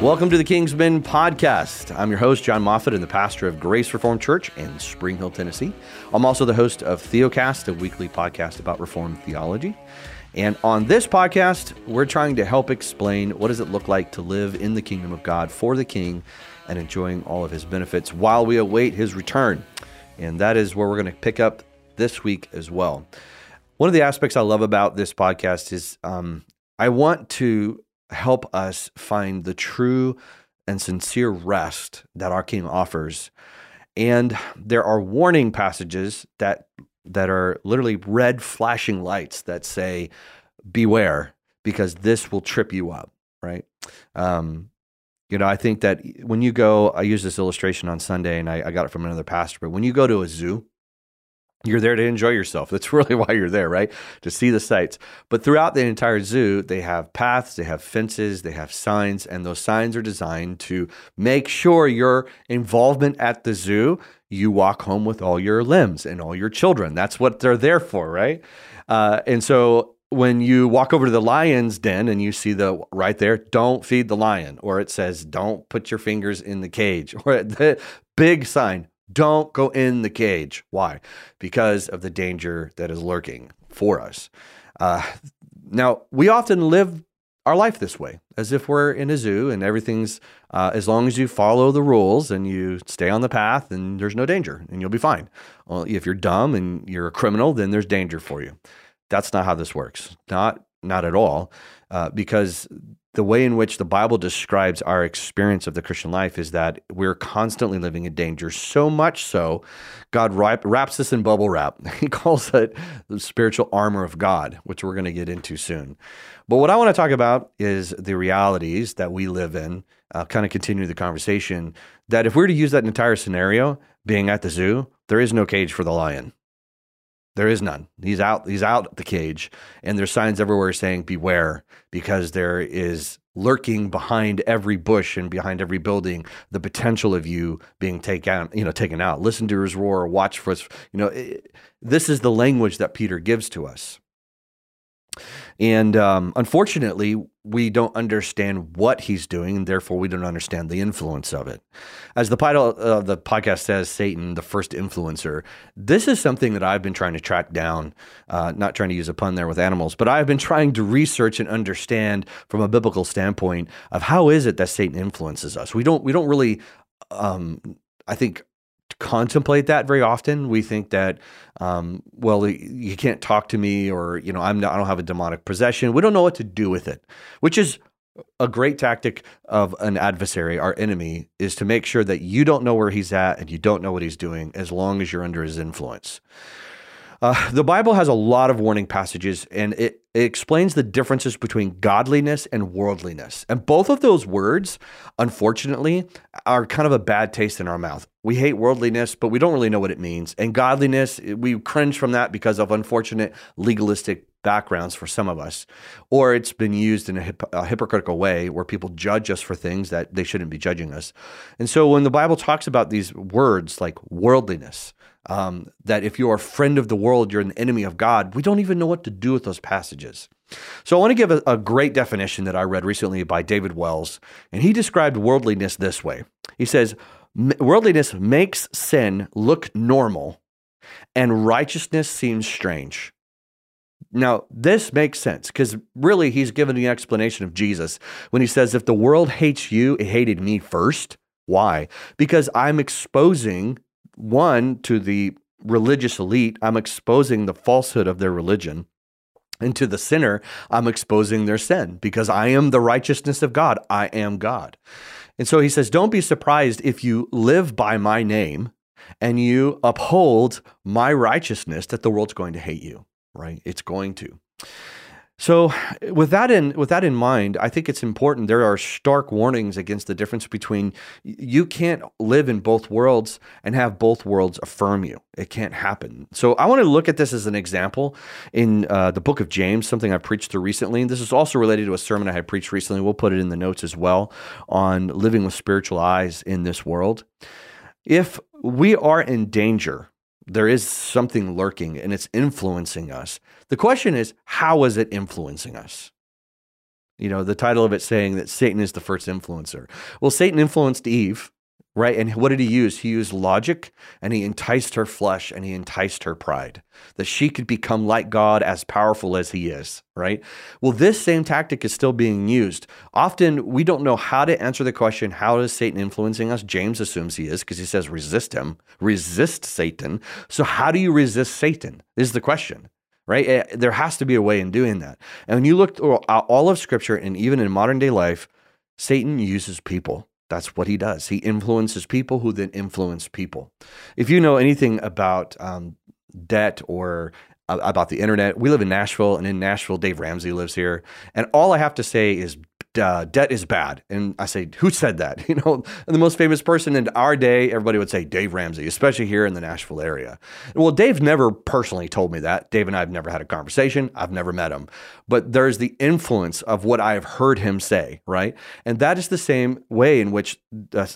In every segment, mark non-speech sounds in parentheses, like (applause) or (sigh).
Welcome to the Kingsmen podcast. I'm your host, Jon Moffitt, and the pastor of Grace Reformed Church in Spring Hill, Tennessee. I'm also the host of Theocast, a weekly podcast about Reformed theology. And on this podcast, we're trying to help explain what does it look like to live in the kingdom of God for the King and enjoying all of his benefits while we await his return. And that is where we're going to pick up this week as well. One of the aspects I love about this podcast is um, I want to help us find the true and sincere rest that our King offers. And there are warning passages that that are literally red flashing lights that say, "Beware," because this will trip you up. Right? Um, you know, I think that when you go, I use this illustration on Sunday, and I, I got it from another pastor. But when you go to a zoo, you're there to enjoy yourself. That's (laughs) really why you're there, right? To see the sights. But throughout the entire zoo, they have paths, they have fences, they have signs, and those signs are designed to make sure your involvement at the zoo, you walk home with all your limbs and all your children. That's what they're there for, right? Uh, and so when you walk over to the lion's den and you see the right there, don't feed the lion, or it says, don't put your fingers in the cage, (laughs) or the big sign, don't go in the cage. Why? Because of the danger that is lurking for us. Uh, now, we often live our life this way, as if we're in a zoo and everything's, uh, as long as you follow the rules and you stay on the path, and there's no danger and you'll be fine. Well, if you're dumb and you're a criminal, then there's danger for you. That's not how this works. Not, not at all. Uh, because the way in which the Bible describes our experience of the Christian life is that we're constantly living in danger, so much so, God wraps this in bubble wrap. (laughs) He calls it the spiritual armor of God, which we're going to get into soon. But what I want to talk about is the realities that we live in, uh, kind of continue the conversation. That if we were to use that entire scenario, being at the zoo, there is no cage for the lion. There is none. He's out. He's out the cage, and there's signs everywhere saying "Beware," because there is lurking behind every bush and behind every building the potential of you being taken out. You know, taken out. Listen to his roar. Watch for his. You know, it, this is the language that Peter gives to us. And um, unfortunately, we don't understand what he's doing, and therefore we don't understand the influence of it. As the title of the podcast says, Satan, the first influencer, this is something that I've been trying to track down, uh, not trying to use a pun there with animals, but I've been trying to research and understand from a biblical standpoint of how is it that Satan influences us. We don't, we don't really um, I think contemplate that very often. We think that, um, well, you can't talk to me, or you know, I'm not, I don't have a demonic possession. We don't know what to do with it, which is a great tactic of an adversary, our enemy, is to make sure that you don't know where he's at and you don't know what he's doing as long as you're under his influence. Uh, the Bible has a lot of warning passages and it, it, explains the differences between godliness and worldliness. And both of those words, unfortunately, are kind of a bad taste in our mouth. We hate worldliness, but we don't really know what it means. And godliness, we cringe from that because of unfortunate legalistic backgrounds for some of us. Or it's been used in a, hip, a hypocritical way where people judge us for things that they shouldn't be judging us. And so when the Bible talks about these words like worldliness, um, that if you are a friend of the world, you're an enemy of God. We don't even know what to do with those passages. So I want to give a, a great definition that I read recently by David Wells, and he described worldliness this way. He says, Worldliness makes sin look normal, and righteousness seems strange. Now, this makes sense because really he's given the explanation of Jesus when he says, If the world hates you, it hated me first. Why? Because I'm exposing one, to the religious elite, I'm exposing the falsehood of their religion. And to the sinner, I'm exposing their sin because I am the righteousness of God. I am God. And so he says, Don't be surprised if you live by my name and you uphold my righteousness that the world's going to hate you, right? It's going to. So, with that in with that in mind, I think it's important. There are stark warnings against the difference between you can't live in both worlds and have both worlds affirm you. It can't happen. So, I want to look at this as an example in uh, the book of James, something I preached through recently. And this is also related to a sermon I had preached recently. We'll put it in the notes as well on living with spiritual eyes in this world. If we are in danger there is something lurking and it's influencing us. The question is, how is it influencing us? You know, the title of it saying that Satan is the first influencer. Well, Satan influenced Eve right? And what did he use? He used logic and he enticed her flesh and he enticed her pride that she could become like God as powerful as he is, right? Well, this same tactic is still being used. Often we don't know how to answer the question, how is Satan influencing us? James assumes he is because he says resist him, resist Satan. So, how do you resist Satan? Is the question right? Eh, there has to be a way in doing that. And when you look through all of Scripture and even in modern day life, Satan uses people. That's what he does. He influences people who then influence people. If you know anything about um, debt or about the internet, we live in Nashville, and in Nashville, Dave Ramsey lives here. And all I have to say is uh, debt is bad. And I say, who said that? (laughs) You know, and the most famous person in our day, everybody would say Dave Ramsey, especially here in the Nashville area. Well, Dave never personally told me that. Dave and I have never had a conversation. I've never met him. But there's the influence of what I've heard him say, right? And that is the same way in which uh,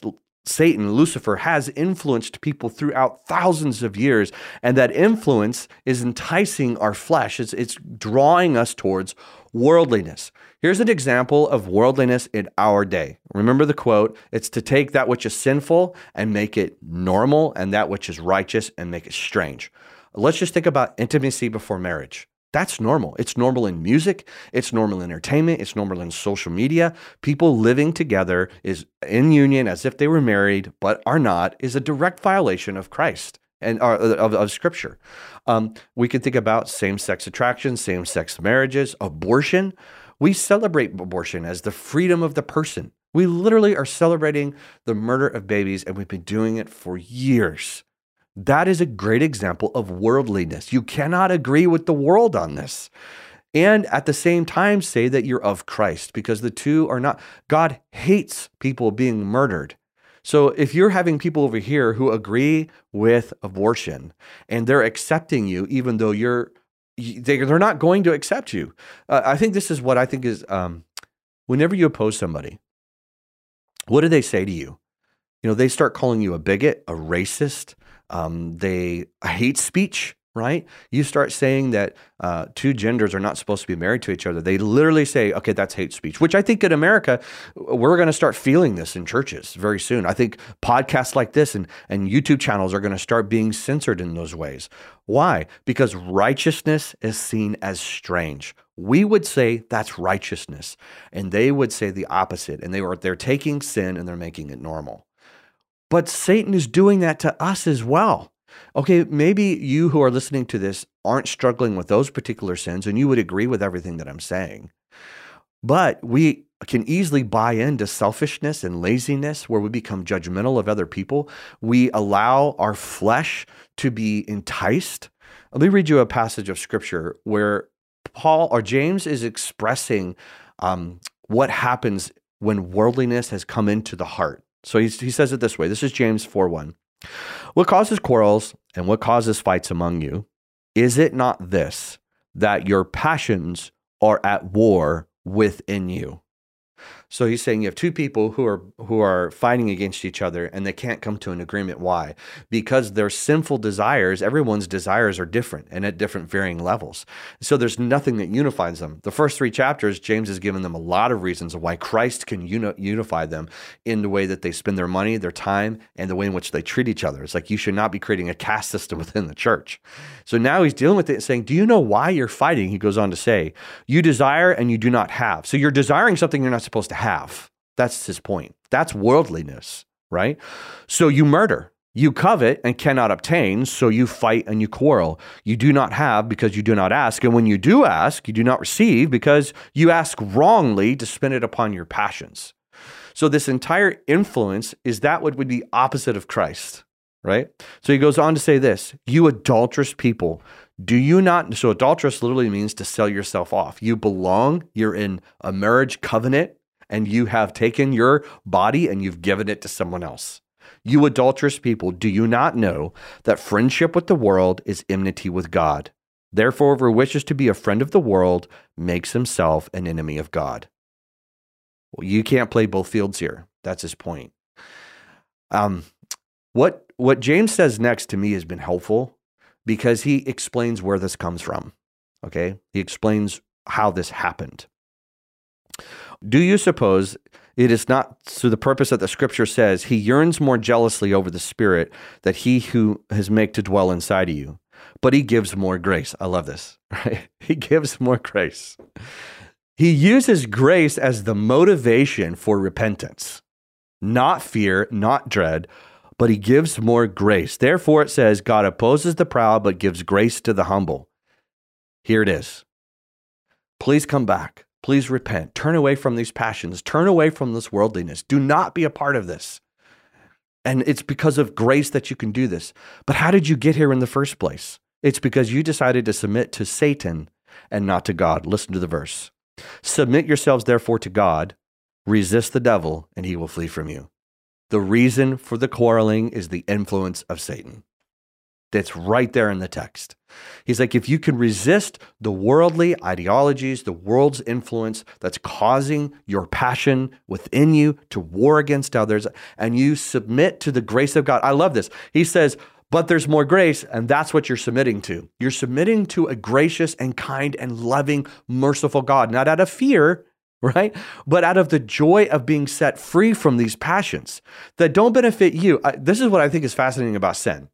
Satan, Lucifer, has influenced people throughout thousands of years. And that influence is enticing our flesh, it's, it's drawing us towards worldliness. Here's an example of worldliness in our day. Remember the quote it's to take that which is sinful and make it normal, and that which is righteous and make it strange. Let's just think about intimacy before marriage. That's normal. It's normal in music, it's normal in entertainment, it's normal in social media. People living together is in union as if they were married but are not is a direct violation of Christ and uh, of, of scripture. Um, we can think about same sex attraction, same sex marriages, abortion. We celebrate abortion as the freedom of the person. We literally are celebrating the murder of babies, and we've been doing it for years. That is a great example of worldliness. You cannot agree with the world on this. And at the same time, say that you're of Christ because the two are not. God hates people being murdered. So if you're having people over here who agree with abortion and they're accepting you, even though you're they, they're not going to accept you. Uh, I think this is what I think is um, whenever you oppose somebody, what do they say to you? You know, they start calling you a bigot, a racist. Um, they hate speech right? You start saying that uh, two genders are not supposed to be married to each other. They literally say, okay, that's hate speech, which I think in America, we're going to start feeling this in churches very soon. I think podcasts like this and, and YouTube channels are going to start being censored in those ways. Why? Because righteousness is seen as strange. We would say that's righteousness, and they would say the opposite. And they were they're taking sin and they're making it normal. But Satan is doing that to us as well. Okay, maybe you who are listening to this aren't struggling with those particular sins and you would agree with everything that I'm saying. But we can easily buy into selfishness and laziness where we become judgmental of other people. We allow our flesh to be enticed. Let me read you a passage of scripture where Paul or James is expressing um, what happens when worldliness has come into the heart. So he, he says it this way. This is James 4 1. What causes quarrels and what causes fights among you? Is it not this, that your passions are at war within you? So he's saying you have two people who are who are fighting against each other and they can't come to an agreement. Why? Because their sinful desires, everyone's desires are different and at different varying levels. So there's nothing that unifies them. The first three chapters, James has given them a lot of reasons why Christ can uni- unify them in the way that they spend their money, their time, and the way in which they treat each other. It's like you should not be creating a caste system (laughs) within the church. So now he's dealing with it and saying, Do you know why you're fighting? He goes on to say, You desire and you do not have. So you're desiring something you're not supposed to have. That's his point. That's worldliness, right? So you murder, you covet and cannot obtain, so you fight and you quarrel. You do not have because you do not ask. And when you do ask, you do not receive because you ask wrongly to spend it upon your passions. So this entire influence is that what would be opposite of Christ, right? So he goes on to say this You adulterous people, do you not? So adulterous literally means to sell yourself off. You belong, you're in a marriage covenant and you have taken your body and you've given it to someone else. You adulterous people, do you not know that friendship with the world is enmity with God? Therefore, whoever wishes to be a friend of the world makes himself an enemy of God. Well, you can't play both fields here. That's his point. Um, what what James says next to me has been helpful because he explains where this comes from. Okay, he explains how this happened. Do you suppose it is not to the purpose that the scripture says he yearns more jealously over the spirit that he who has made to dwell inside of you, but he gives more grace. I love this, (laughs) right? He gives more grace. He uses grace as the motivation for repentance, not fear, not dread, but he gives more grace. Therefore, it says, God opposes the proud, but gives grace to the humble. Here it is. Please come back. Please repent. Turn away from these passions. Turn away from this worldliness. Do not be a part of this. And it's because of grace that you can do this. But how did you get here in the first place? It's because you decided to submit to Satan and not to God. Listen to the verse. Submit yourselves therefore to God, resist the devil, and he will flee from you. The reason for the quarreling is the influence of Satan. That's right there in the text. He's like, if you can resist the worldly ideologies, the world's influence that's causing your passion within you to war against others, and you submit to the grace of God. I love this. He says, but there's more grace, and that's what you're submitting to. You're submitting to a gracious and kind and loving, merciful God, not out of fear, (laughs) right? But out of the joy of being set free from these passions that don't benefit you. I, this is what I think is fascinating about sin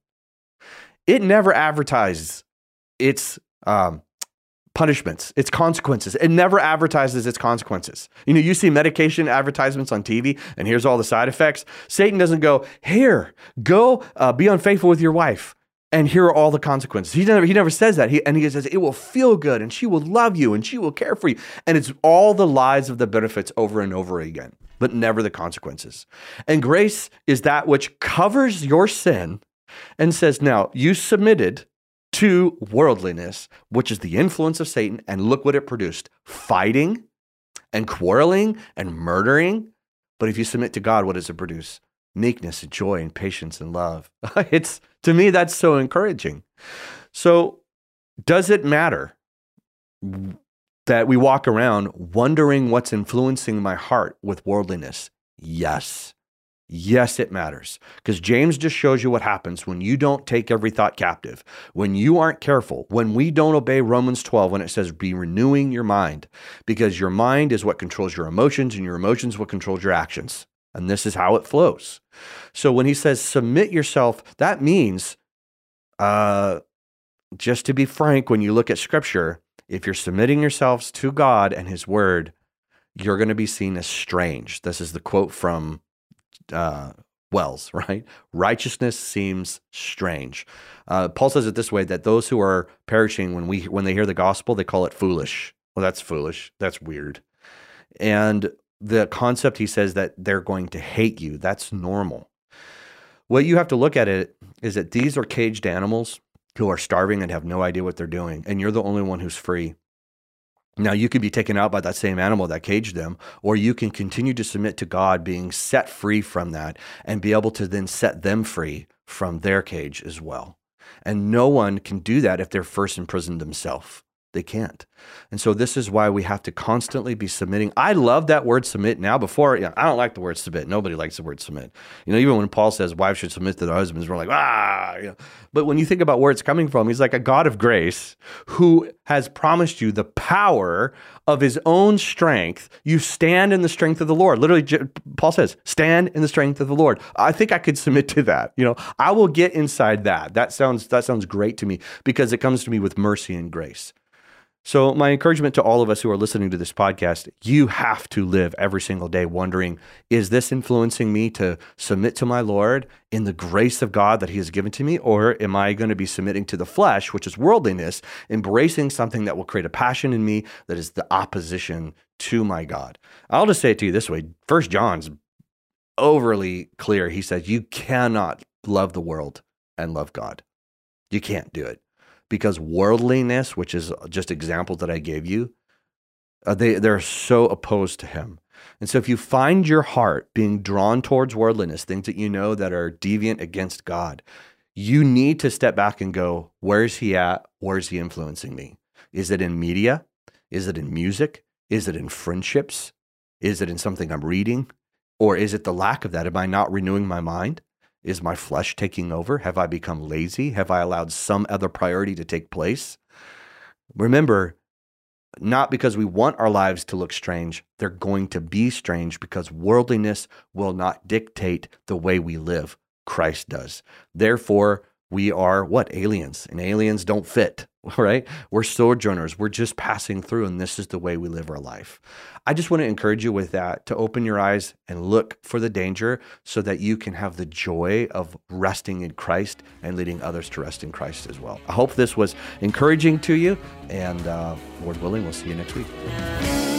it never advertises its um, punishments, its consequences. It never advertises its consequences. You know, you see medication advertisements on TV, and here's all the side effects. Satan doesn't go, here, go uh, be unfaithful with your wife. And here are all the consequences. He never, he never says that. He, and he says, it will feel good and she will love you and she will care for you. And it's all the lies of the benefits over and over again, but never the consequences. And grace is that which covers your sin and says, Now you submitted to worldliness, which is the influence of Satan, and look what it produced fighting and quarreling and murdering. But if you submit to God, what does it produce? Meekness and joy and patience and love. (laughs) it's to me, that's so encouraging. So, does it matter that we walk around wondering what's influencing my heart with worldliness? Yes. Yes, it matters. Because James just shows you what happens when you don't take every thought captive, when you aren't careful, when we don't obey Romans 12, when it says be renewing your mind, because your mind is what controls your emotions, and your emotions what controls your actions. And this is how it flows. So when he says submit yourself, that means, uh, just to be frank, when you look at scripture, if you're submitting yourselves to God and his word, you're going to be seen as strange. This is the quote from uh, Wells, (laughs) right? Righteousness seems strange. Uh, Paul says it this way: that those who are perishing when we when they hear the gospel, they call it foolish. Well, that's foolish. That's weird. And the concept he says that they're going to hate you. That's normal. What you have to look at it is that these are caged animals who are starving and have no idea what they're doing, and you're the only one who's free. Now, you can be taken out by that same animal that caged them, or you can continue to submit to God, being set free from that, and be able to then set them free from their cage as well. And no one can do that if they're first imprisoned themselves. They can't. And so this is why we have to constantly be submitting. I love that word submit now. Before, you know, I don't like the word submit. Nobody likes the word submit. You know, even when Paul says wives should submit to their husbands, we're like, ah, you know. But when you think about where it's coming from, he's like a God of grace who has promised you the power of his own strength. You stand in the strength of the Lord. Literally, Paul says, stand in the strength of the Lord. I think I could submit to that. You know, I will get inside that. That sounds that sounds great to me because it comes to me with mercy and grace. So, my encouragement to all of us who are listening to this podcast, you have to live every single day wondering, is this influencing me to submit to my Lord in the grace of God that He has given to me? Or am I going to be submitting to the flesh, which is worldliness, embracing something that will create a passion in me that is the opposition to my God? I'll just say it to you this way First John's overly clear. He says, You cannot love the world and love God. You can't do it because worldliness, which is just examples that I gave you, uh, they they're so opposed to him. And so if you find your heart being drawn towards worldliness, things that you know that are deviant against God, you need to step back and go, where's he at? Where's he influencing me? Is it in media? Is it in music? Is it in friendships? Is it in something I'm reading? Or is it the lack of that? Am I not renewing my mind? Is my flesh taking over? Have I become lazy? Have I allowed some other priority to take place? Remember, not because we want our lives to look strange. They're going to be strange because worldliness will not dictate the way we live. Christ does. Therefore, we are what? Aliens. And aliens don't fit, (laughs) right? We're sojourners. We're just passing through, and this is the way we live our life. I just want to encourage you with that to open your eyes and look for the danger so that you can have the joy of resting in Christ and leading others to rest in Christ as well. I hope this was encouraging to you, and uh, Lord willing, we'll see you next week.